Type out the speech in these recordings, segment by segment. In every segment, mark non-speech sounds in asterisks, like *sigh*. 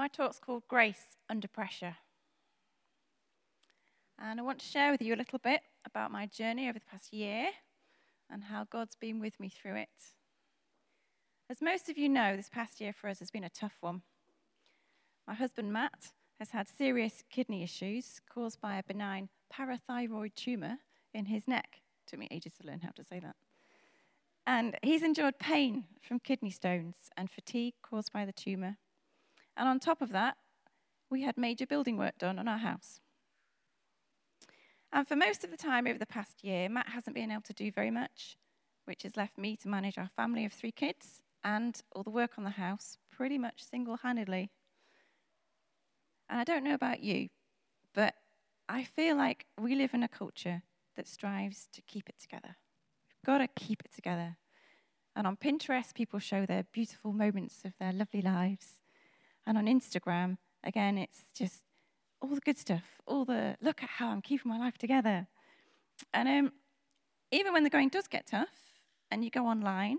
My talk's called Grace Under Pressure. And I want to share with you a little bit about my journey over the past year and how God's been with me through it. As most of you know, this past year for us has been a tough one. My husband Matt has had serious kidney issues caused by a benign parathyroid tumour in his neck. It took me ages to learn how to say that. And he's endured pain from kidney stones and fatigue caused by the tumour. And on top of that, we had major building work done on our house. And for most of the time over the past year, Matt hasn't been able to do very much, which has left me to manage our family of three kids and all the work on the house pretty much single handedly. And I don't know about you, but I feel like we live in a culture that strives to keep it together. We've got to keep it together. And on Pinterest, people show their beautiful moments of their lovely lives. And on Instagram, again, it's just all the good stuff, all the look at how I'm keeping my life together. And um, even when the going does get tough, and you go online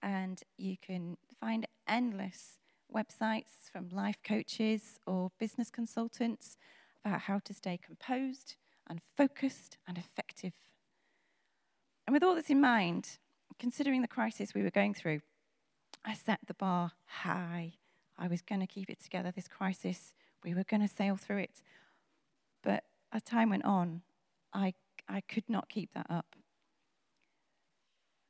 and you can find endless websites from life coaches or business consultants about how to stay composed and focused and effective. And with all this in mind, considering the crisis we were going through, I set the bar high. I was going to keep it together, this crisis we were going to sail through it. But as time went on, I, I could not keep that up.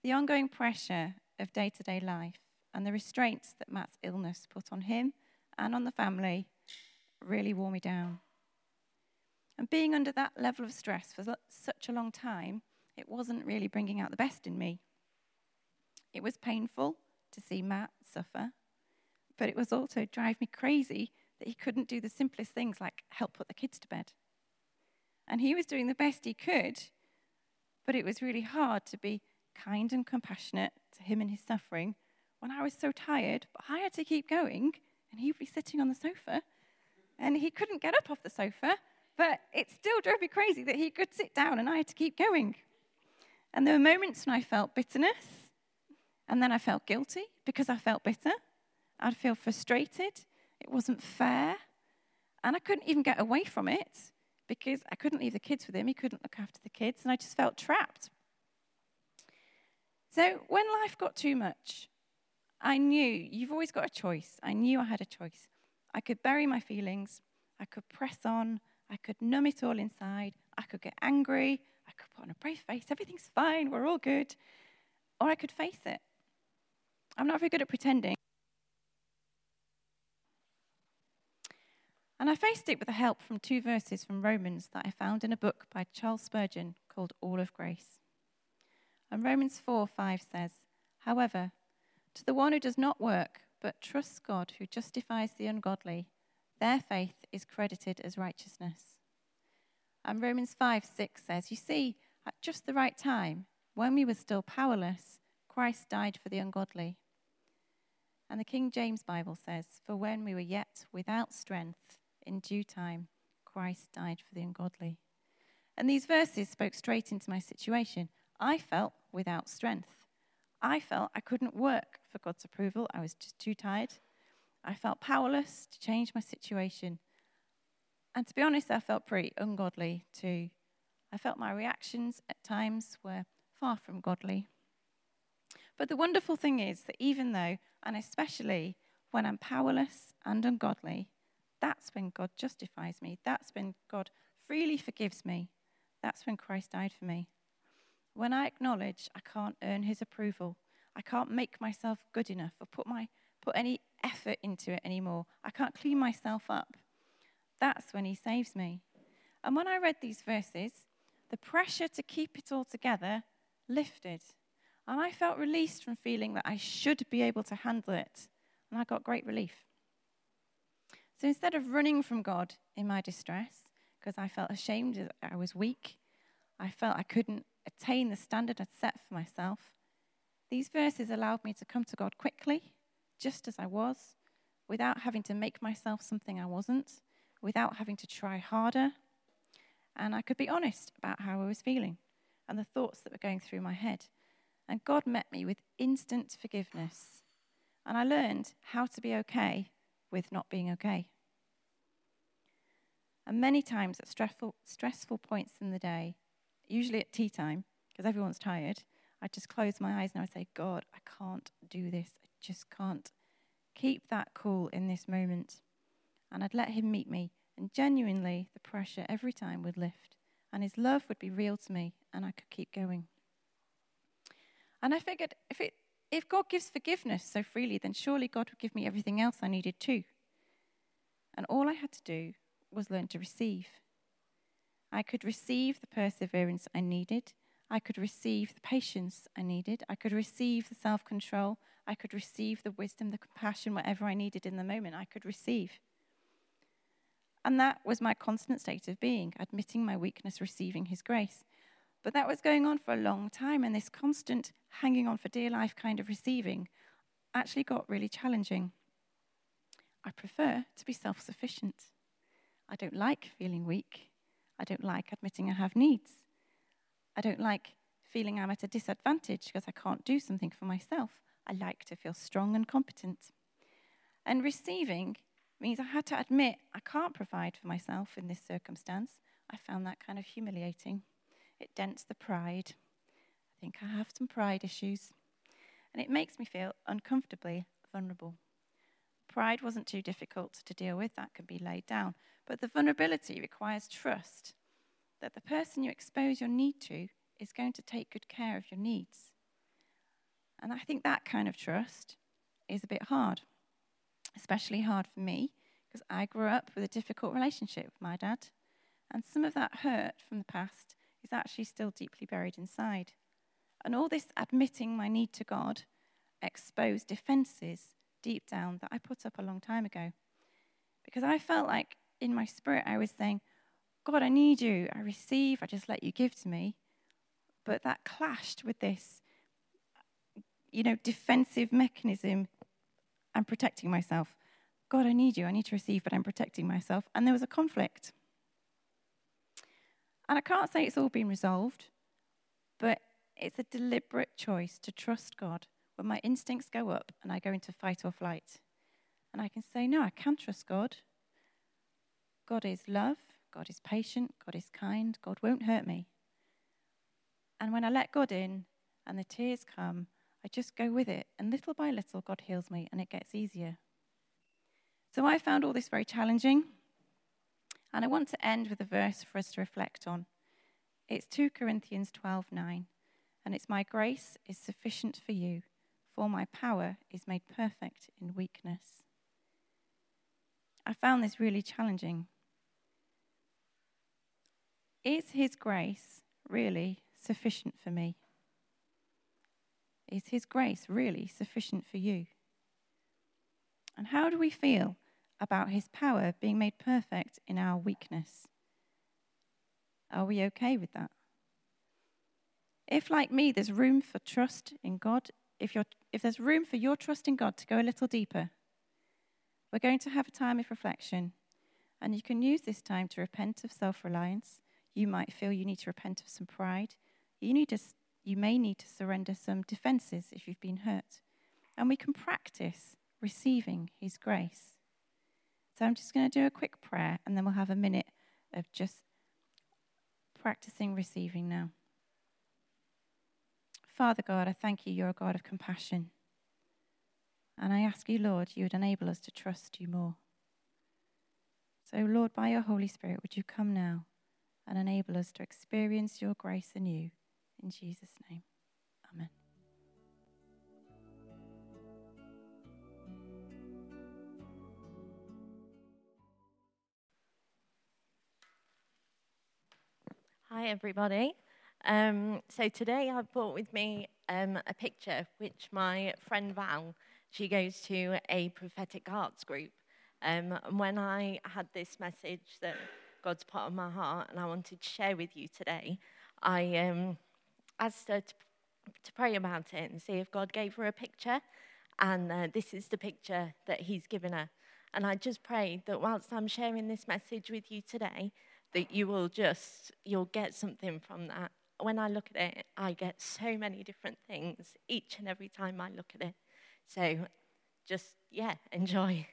The ongoing pressure of day to day life and the restraints that Matt's illness put on him and on the family really wore me down. And being under that level of stress for such a long time, it wasn't really bringing out the best in me. It was painful to see Matt suffer, but it was also drive me crazy that he couldn't do the simplest things like help put the kids to bed. And he was doing the best he could, but it was really hard to be kind and compassionate to him in his suffering when I was so tired, but I had to keep going, and he'd be sitting on the sofa, and he couldn't get up off the sofa, but it still drove me crazy that he could sit down and I had to keep going. And there were moments when I felt bitterness, and then I felt guilty because I felt bitter. I'd feel frustrated it wasn't fair. And I couldn't even get away from it because I couldn't leave the kids with him. He couldn't look after the kids, and I just felt trapped. So when life got too much, I knew you've always got a choice. I knew I had a choice. I could bury my feelings, I could press on, I could numb it all inside, I could get angry, I could put on a brave face, everything's fine, we're all good, or I could face it. I'm not very good at pretending. And I faced it with the help from two verses from Romans that I found in a book by Charles Spurgeon called All of Grace. And Romans 4 5 says, However, to the one who does not work, but trusts God who justifies the ungodly, their faith is credited as righteousness. And Romans 5 6 says, You see, at just the right time, when we were still powerless, Christ died for the ungodly. And the King James Bible says, For when we were yet without strength, in due time, Christ died for the ungodly. And these verses spoke straight into my situation. I felt without strength. I felt I couldn't work for God's approval. I was just too tired. I felt powerless to change my situation. And to be honest, I felt pretty ungodly too. I felt my reactions at times were far from godly. But the wonderful thing is that even though, and especially when I'm powerless and ungodly, that's when God justifies me. That's when God freely forgives me. That's when Christ died for me. When I acknowledge I can't earn his approval, I can't make myself good enough or put, my, put any effort into it anymore, I can't clean myself up, that's when he saves me. And when I read these verses, the pressure to keep it all together lifted. And I felt released from feeling that I should be able to handle it. And I got great relief. So instead of running from God in my distress, because I felt ashamed that I was weak, I felt I couldn't attain the standard I'd set for myself, these verses allowed me to come to God quickly, just as I was, without having to make myself something I wasn't, without having to try harder. And I could be honest about how I was feeling and the thoughts that were going through my head. And God met me with instant forgiveness. And I learned how to be okay with not being okay. And many times at stressful, stressful points in the day, usually at tea time, because everyone's tired, I just close my eyes and I say, God, I can't do this. I just can't keep that cool in this moment. And I'd let Him meet me. And genuinely, the pressure every time would lift. And His love would be real to me, and I could keep going. And I figured if, it, if God gives forgiveness so freely, then surely God would give me everything else I needed too. And all I had to do was learn to receive. I could receive the perseverance I needed. I could receive the patience I needed. I could receive the self control. I could receive the wisdom, the compassion, whatever I needed in the moment, I could receive. And that was my constant state of being, admitting my weakness, receiving His grace. But that was going on for a long time, and this constant hanging on for dear life kind of receiving actually got really challenging. I prefer to be self sufficient. I don't like feeling weak. I don't like admitting I have needs. I don't like feeling I'm at a disadvantage because I can't do something for myself. I like to feel strong and competent. And receiving means I had to admit I can't provide for myself in this circumstance. I found that kind of humiliating. It dents the pride. I think I have some pride issues. And it makes me feel uncomfortably vulnerable. Pride wasn't too difficult to deal with, that could be laid down. But the vulnerability requires trust that the person you expose your need to is going to take good care of your needs. And I think that kind of trust is a bit hard, especially hard for me because I grew up with a difficult relationship with my dad. And some of that hurt from the past is actually still deeply buried inside. And all this admitting my need to God exposed defenses deep down that I put up a long time ago. Because I felt like in my spirit I was saying, God, I need you. I receive, I just let you give to me. But that clashed with this you know, defensive mechanism. I'm protecting myself. God, I need you. I need to receive, but I'm protecting myself. And there was a conflict. And I can't say it's all been resolved, but it's a deliberate choice to trust God when my instincts go up and I go into fight or flight. And I can say, no, I can trust God. God is love. God is patient. God is kind. God won't hurt me. And when I let God in and the tears come, I just go with it. And little by little, God heals me and it gets easier. So I found all this very challenging. And I want to end with a verse for us to reflect on. It's 2 Corinthians 12 9. And it's, My grace is sufficient for you, for my power is made perfect in weakness. I found this really challenging. Is His grace really sufficient for me? Is His grace really sufficient for you? And how do we feel about His power being made perfect in our weakness? Are we okay with that? If, like me, there's room for trust in God, if, you're, if there's room for your trust in God to go a little deeper, we're going to have a time of reflection. And you can use this time to repent of self reliance. You might feel you need to repent of some pride. You need to you may need to surrender some defenses if you've been hurt. And we can practice receiving His grace. So I'm just going to do a quick prayer and then we'll have a minute of just practicing receiving now. Father God, I thank you, you're a God of compassion. And I ask you, Lord, you would enable us to trust you more. So, Lord, by your Holy Spirit, would you come now and enable us to experience your grace anew? In Jesus' name, Hi, everybody. Um, so today I've brought with me um, a picture which my friend Val, she goes to a prophetic arts group. Um, and when I had this message that God's put on my heart and I wanted to share with you today, I um, asked her to, to pray about it and see if God gave her a picture. And uh, this is the picture that He's given her. And I just pray that whilst I'm sharing this message with you today, that you will just, you'll get something from that. When I look at it, I get so many different things each and every time I look at it. So just, yeah, *laughs* enjoy.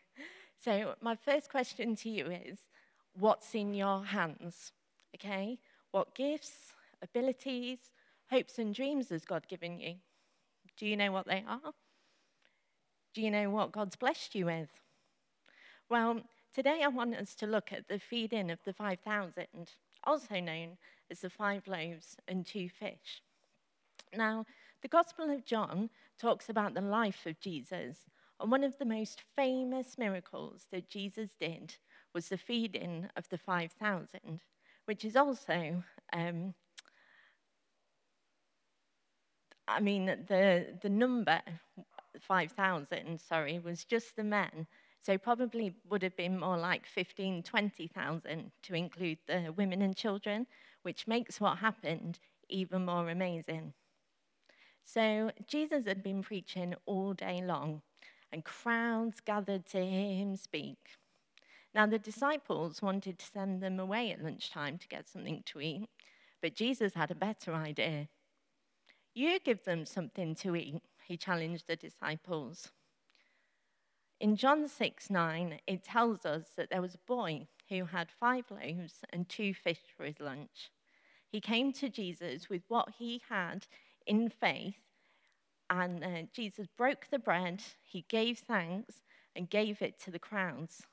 So, my first question to you is what's in your hands? Okay? What gifts, abilities, hopes, and dreams has God given you? Do you know what they are? Do you know what God's blessed you with? Well, today I want us to look at the feeding of the 5,000, also known as the five loaves and two fish. Now, the Gospel of John talks about the life of Jesus, and one of the most famous miracles that Jesus did was the feeding of the 5,000, which is also, um, I mean, the, the number 5,000, sorry, was just the men. So probably would have been more like 15, 20,000 to include the women and children, which makes what happened even more amazing. So Jesus had been preaching all day long, and crowds gathered to hear him speak. Now, the disciples wanted to send them away at lunchtime to get something to eat, but Jesus had a better idea. You give them something to eat, he challenged the disciples. In John 6 9, it tells us that there was a boy who had five loaves and two fish for his lunch. He came to Jesus with what he had in faith, and uh, Jesus broke the bread, he gave thanks, and gave it to the crowds.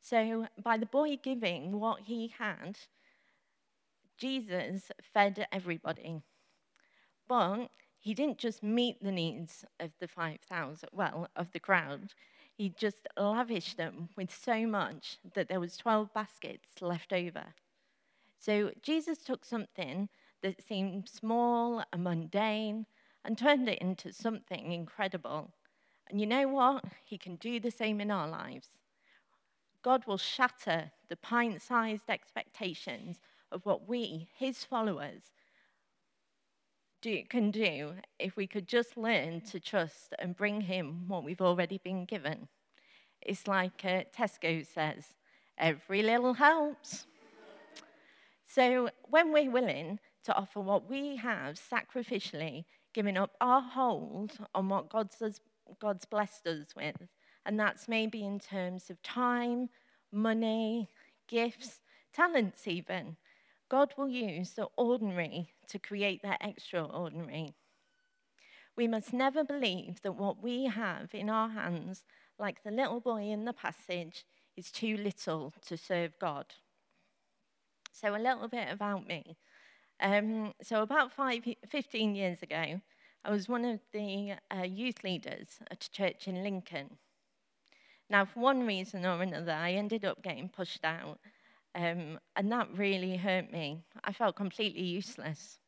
So, by the boy giving what he had, Jesus fed everybody. But he didn't just meet the needs of the 5,000, well, of the crowd. He just lavished them with so much that there was 12 baskets left over. So Jesus took something that seemed small and mundane and turned it into something incredible. And you know what? He can do the same in our lives. God will shatter the pint sized expectations of what we, his followers, do, can do if we could just learn to trust and bring him what we've already been given. It's like uh, Tesco says every little helps. So when we're willing to offer what we have sacrificially, giving up our hold on what God's, God's blessed us with, and that's maybe in terms of time, money, gifts, talents, even. God will use the ordinary to create the extraordinary. We must never believe that what we have in our hands, like the little boy in the passage, is too little to serve God. So, a little bit about me. Um, so, about five, 15 years ago, I was one of the uh, youth leaders at a church in Lincoln. Now, for one reason or another, I ended up getting pushed out, um, and that really hurt me. I felt completely useless.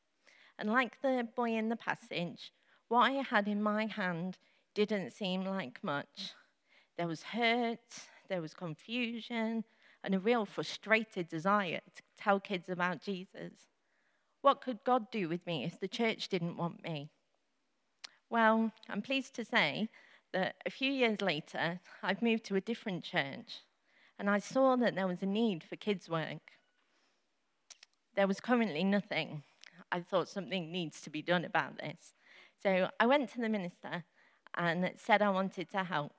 And like the boy in the passage, what I had in my hand didn't seem like much. There was hurt, there was confusion, and a real frustrated desire to tell kids about Jesus. What could God do with me if the church didn't want me? Well, I'm pleased to say that a few years later, I've moved to a different church and I saw that there was a need for kids' work. There was currently nothing. I thought something needs to be done about this. So I went to the minister and said I wanted to help.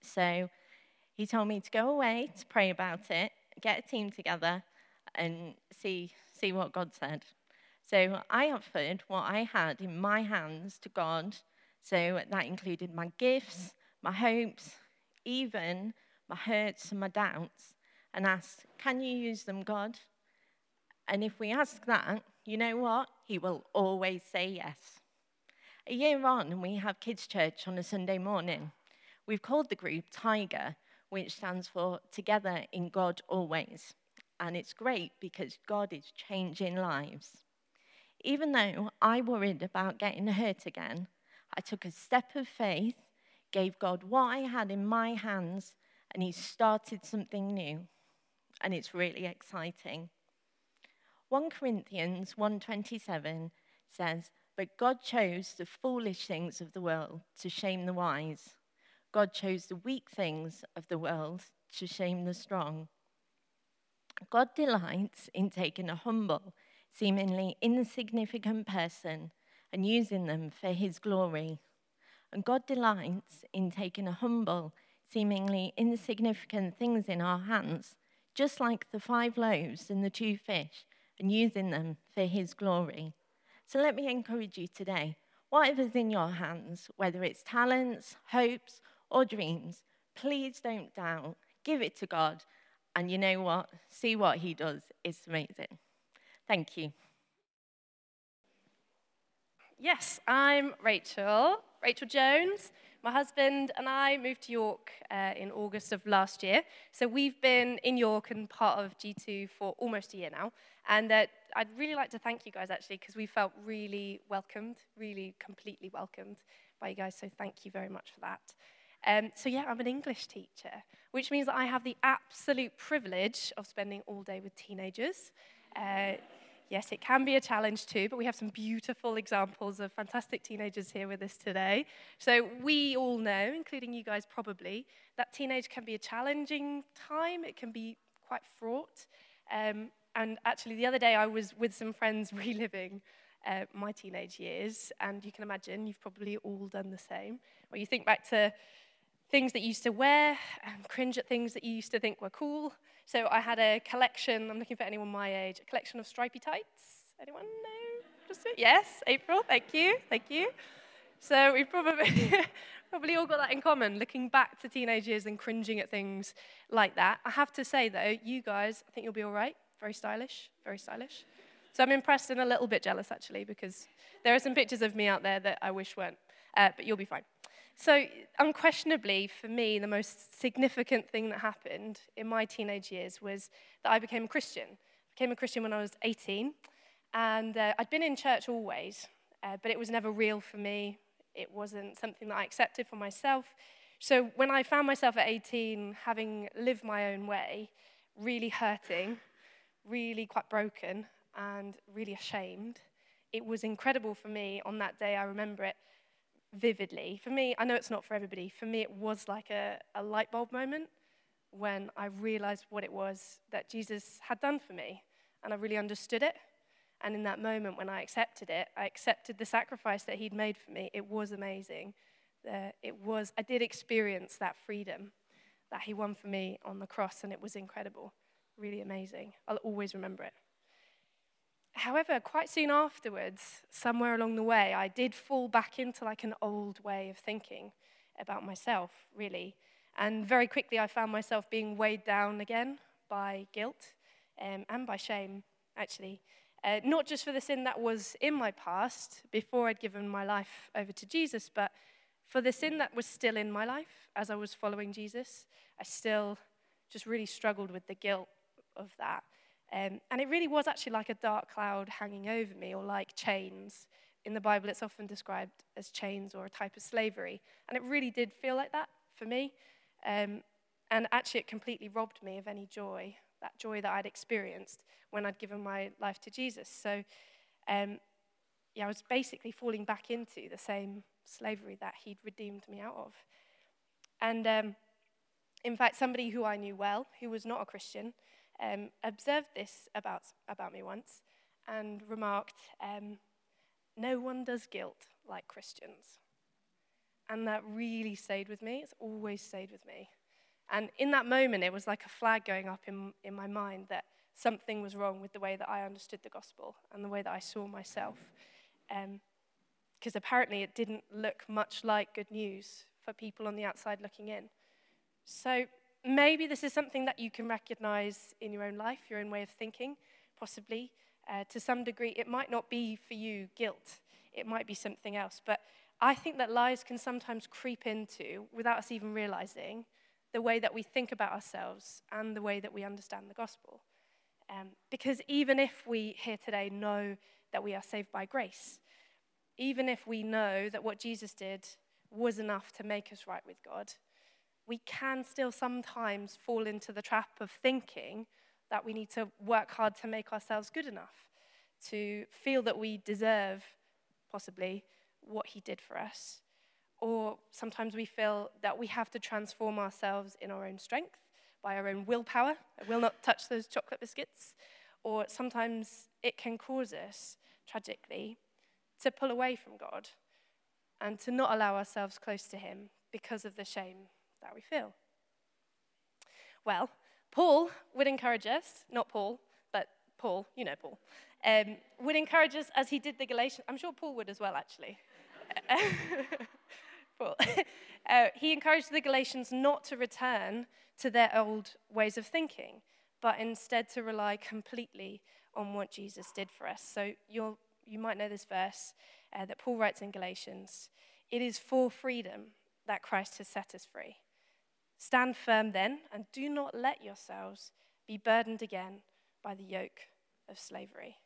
So he told me to go away to pray about it, get a team together, and see, see what God said. So I offered what I had in my hands to God so that included my gifts, my hopes, even my hurts and my doubts, and ask, Can you use them, God? And if we ask that, you know what? He will always say yes. A year on, we have kids' church on a Sunday morning. We've called the group Tiger, which stands for Together in God Always. And it's great because God is changing lives. Even though I worried about getting hurt again, I took a step of faith, gave God what I had in my hands, and He started something new. And it's really exciting. 1 Corinthians 1:27 says, "But God chose the foolish things of the world to shame the wise. God chose the weak things of the world to shame the strong." God delights in taking a humble, seemingly insignificant person and using them for his glory. And God delights in taking a humble, seemingly insignificant things in our hands, just like the five loaves and the two fish, and using them for His glory. So let me encourage you today whatever's in your hands, whether it's talents, hopes, or dreams, please don't doubt. Give it to God. And you know what? See what He does. It's amazing. Thank you. Yes, I'm Rachel, Rachel Jones. My husband and I moved to York uh, in August of last year. So we've been in York and part of G2 for almost a year now. And uh, I'd really like to thank you guys actually because we felt really welcomed, really completely welcomed by you guys. So thank you very much for that. Um, so yeah, I'm an English teacher, which means that I have the absolute privilege of spending all day with teenagers. Uh, Yes, it can be a challenge too, but we have some beautiful examples of fantastic teenagers here with us today. So we all know, including you guys probably, that teenage can be a challenging time. It can be quite fraught. Um, and actually, the other day I was with some friends *laughs* reliving uh, my teenage years, and you can imagine you've probably all done the same. Or you think back to things that you used to wear, and cringe at things that you used to think were cool, so I had a collection, I'm looking for anyone my age, a collection of stripy tights. Anyone know? Just yes, April, thank you, thank you. So we probably, *laughs* probably all got that in common, looking back to teenage years and cringing at things like that. I have to say, though, you guys, I think you'll be all right. Very stylish, very stylish. So I'm impressed and a little bit jealous, actually, because there are some pictures of me out there that I wish weren't. Uh, but you'll be fine. So, unquestionably, for me, the most significant thing that happened in my teenage years was that I became a Christian. I became a Christian when I was 18, and uh, I'd been in church always, uh, but it was never real for me. It wasn't something that I accepted for myself. So, when I found myself at 18 having lived my own way, really hurting, really quite broken, and really ashamed, it was incredible for me on that day. I remember it vividly. For me, I know it's not for everybody. For me, it was like a, a light bulb moment when I realized what it was that Jesus had done for me. And I really understood it. And in that moment, when I accepted it, I accepted the sacrifice that He'd made for me. It was amazing. Uh, it was, I did experience that freedom that He won for me on the cross, and it was incredible. Really amazing. I'll always remember it. However, quite soon afterwards, somewhere along the way, I did fall back into like an old way of thinking about myself, really. And very quickly, I found myself being weighed down again by guilt um, and by shame, actually. Uh, not just for the sin that was in my past before I'd given my life over to Jesus, but for the sin that was still in my life as I was following Jesus. I still just really struggled with the guilt of that. Um, and it really was actually like a dark cloud hanging over me, or like chains. In the Bible, it's often described as chains or a type of slavery. And it really did feel like that for me. Um, and actually, it completely robbed me of any joy, that joy that I'd experienced when I'd given my life to Jesus. So, um, yeah, I was basically falling back into the same slavery that He'd redeemed me out of. And um, in fact, somebody who I knew well, who was not a Christian, um, observed this about, about me once and remarked, um, No one does guilt like Christians. And that really stayed with me. It's always stayed with me. And in that moment, it was like a flag going up in, in my mind that something was wrong with the way that I understood the gospel and the way that I saw myself. Because um, apparently it didn't look much like good news for people on the outside looking in. So maybe this is something that you can recognize in your own life, your own way of thinking, possibly. Uh, to some degree, it might not be for you guilt, it might be something else. But I think that lies can sometimes creep into, without us even realizing, the way that we think about ourselves and the way that we understand the gospel. Um, because even if we here today know that we are saved by grace, even if we know that what Jesus did was enough to make us right with God, we can still sometimes fall into the trap of thinking that we need to work hard to make ourselves good enough, to feel that we deserve, possibly, what He did for us. Or sometimes we feel that we have to transform ourselves in our own strength, by our own willpower. I will not touch those chocolate biscuits. Or sometimes it can cause us, tragically, to pull away from God and to not allow ourselves close to Him because of the shame that we feel. Well, Paul would encourage us, not Paul, but Paul, you know Paul, um, would encourage us as he did the Galatians. I'm sure Paul would as well, actually. *laughs* Paul. *laughs* Uh, he encouraged the Galatians not to return to their old ways of thinking, but instead to rely completely on what Jesus did for us. So you'll, you might know this verse uh, that Paul writes in Galatians It is for freedom that Christ has set us free. Stand firm then, and do not let yourselves be burdened again by the yoke of slavery.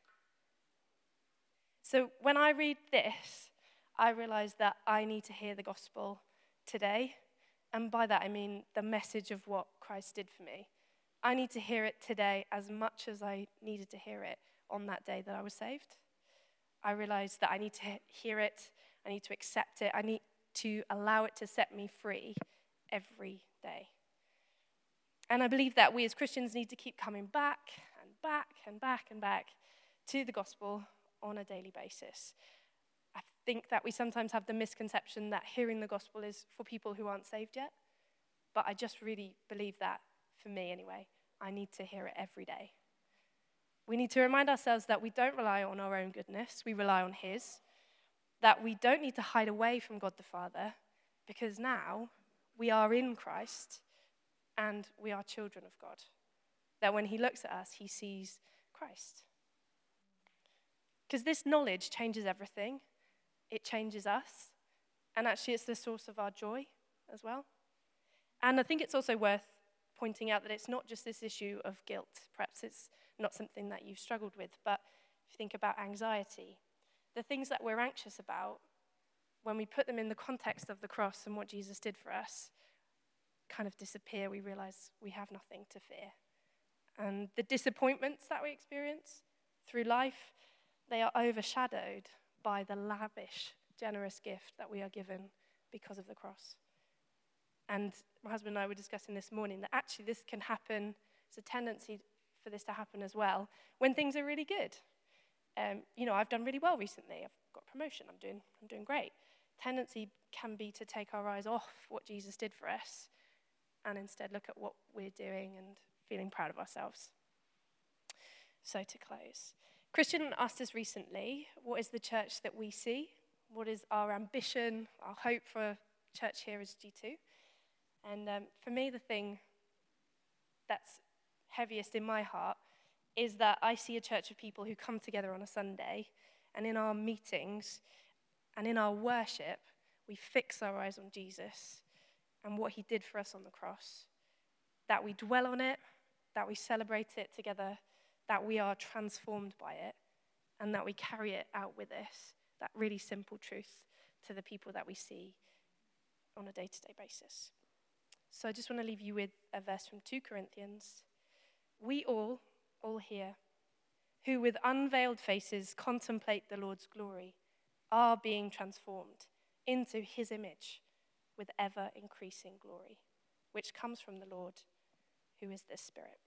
So when I read this, I realize that I need to hear the gospel today. And by that, I mean the message of what Christ did for me. I need to hear it today as much as I needed to hear it on that day that I was saved. I realized that I need to hear it, I need to accept it, I need to allow it to set me free every day. And I believe that we as Christians need to keep coming back and back and back and back to the gospel on a daily basis I think that we sometimes have the misconception that hearing the gospel is for people who aren't saved yet. But I just really believe that, for me anyway, I need to hear it every day. We need to remind ourselves that we don't rely on our own goodness, we rely on His. That we don't need to hide away from God the Father, because now we are in Christ and we are children of God. That when He looks at us, He sees Christ. Because this knowledge changes everything it changes us. And actually, it's the source of our joy as well. And I think it's also worth pointing out that it's not just this issue of guilt. Perhaps it's not something that you've struggled with, but if you think about anxiety, the things that we're anxious about, when we put them in the context of the cross and what Jesus did for us, kind of disappear. We realize we have nothing to fear. And the disappointments that we experience through life, they are overshadowed by the lavish, generous gift that we are given because of the cross. And my husband and I were discussing this morning that actually this can happen, it's a tendency for this to happen as well, when things are really good. Um, you know, I've done really well recently. I've got promotion. I'm doing, I'm doing great. Tendency can be to take our eyes off what Jesus did for us and instead look at what we're doing and feeling proud of ourselves. So to close, Christian asked us recently, what is the church that we see? What is our ambition, our hope for church here as G2? And um, for me, the thing that's heaviest in my heart is that I see a church of people who come together on a Sunday, and in our meetings and in our worship, we fix our eyes on Jesus and what he did for us on the cross. That we dwell on it, that we celebrate it together, that we are transformed by it and that we carry it out with us, that really simple truth to the people that we see on a day to day basis. So I just want to leave you with a verse from 2 Corinthians. We all, all here, who with unveiled faces contemplate the Lord's glory, are being transformed into his image with ever increasing glory, which comes from the Lord, who is the Spirit.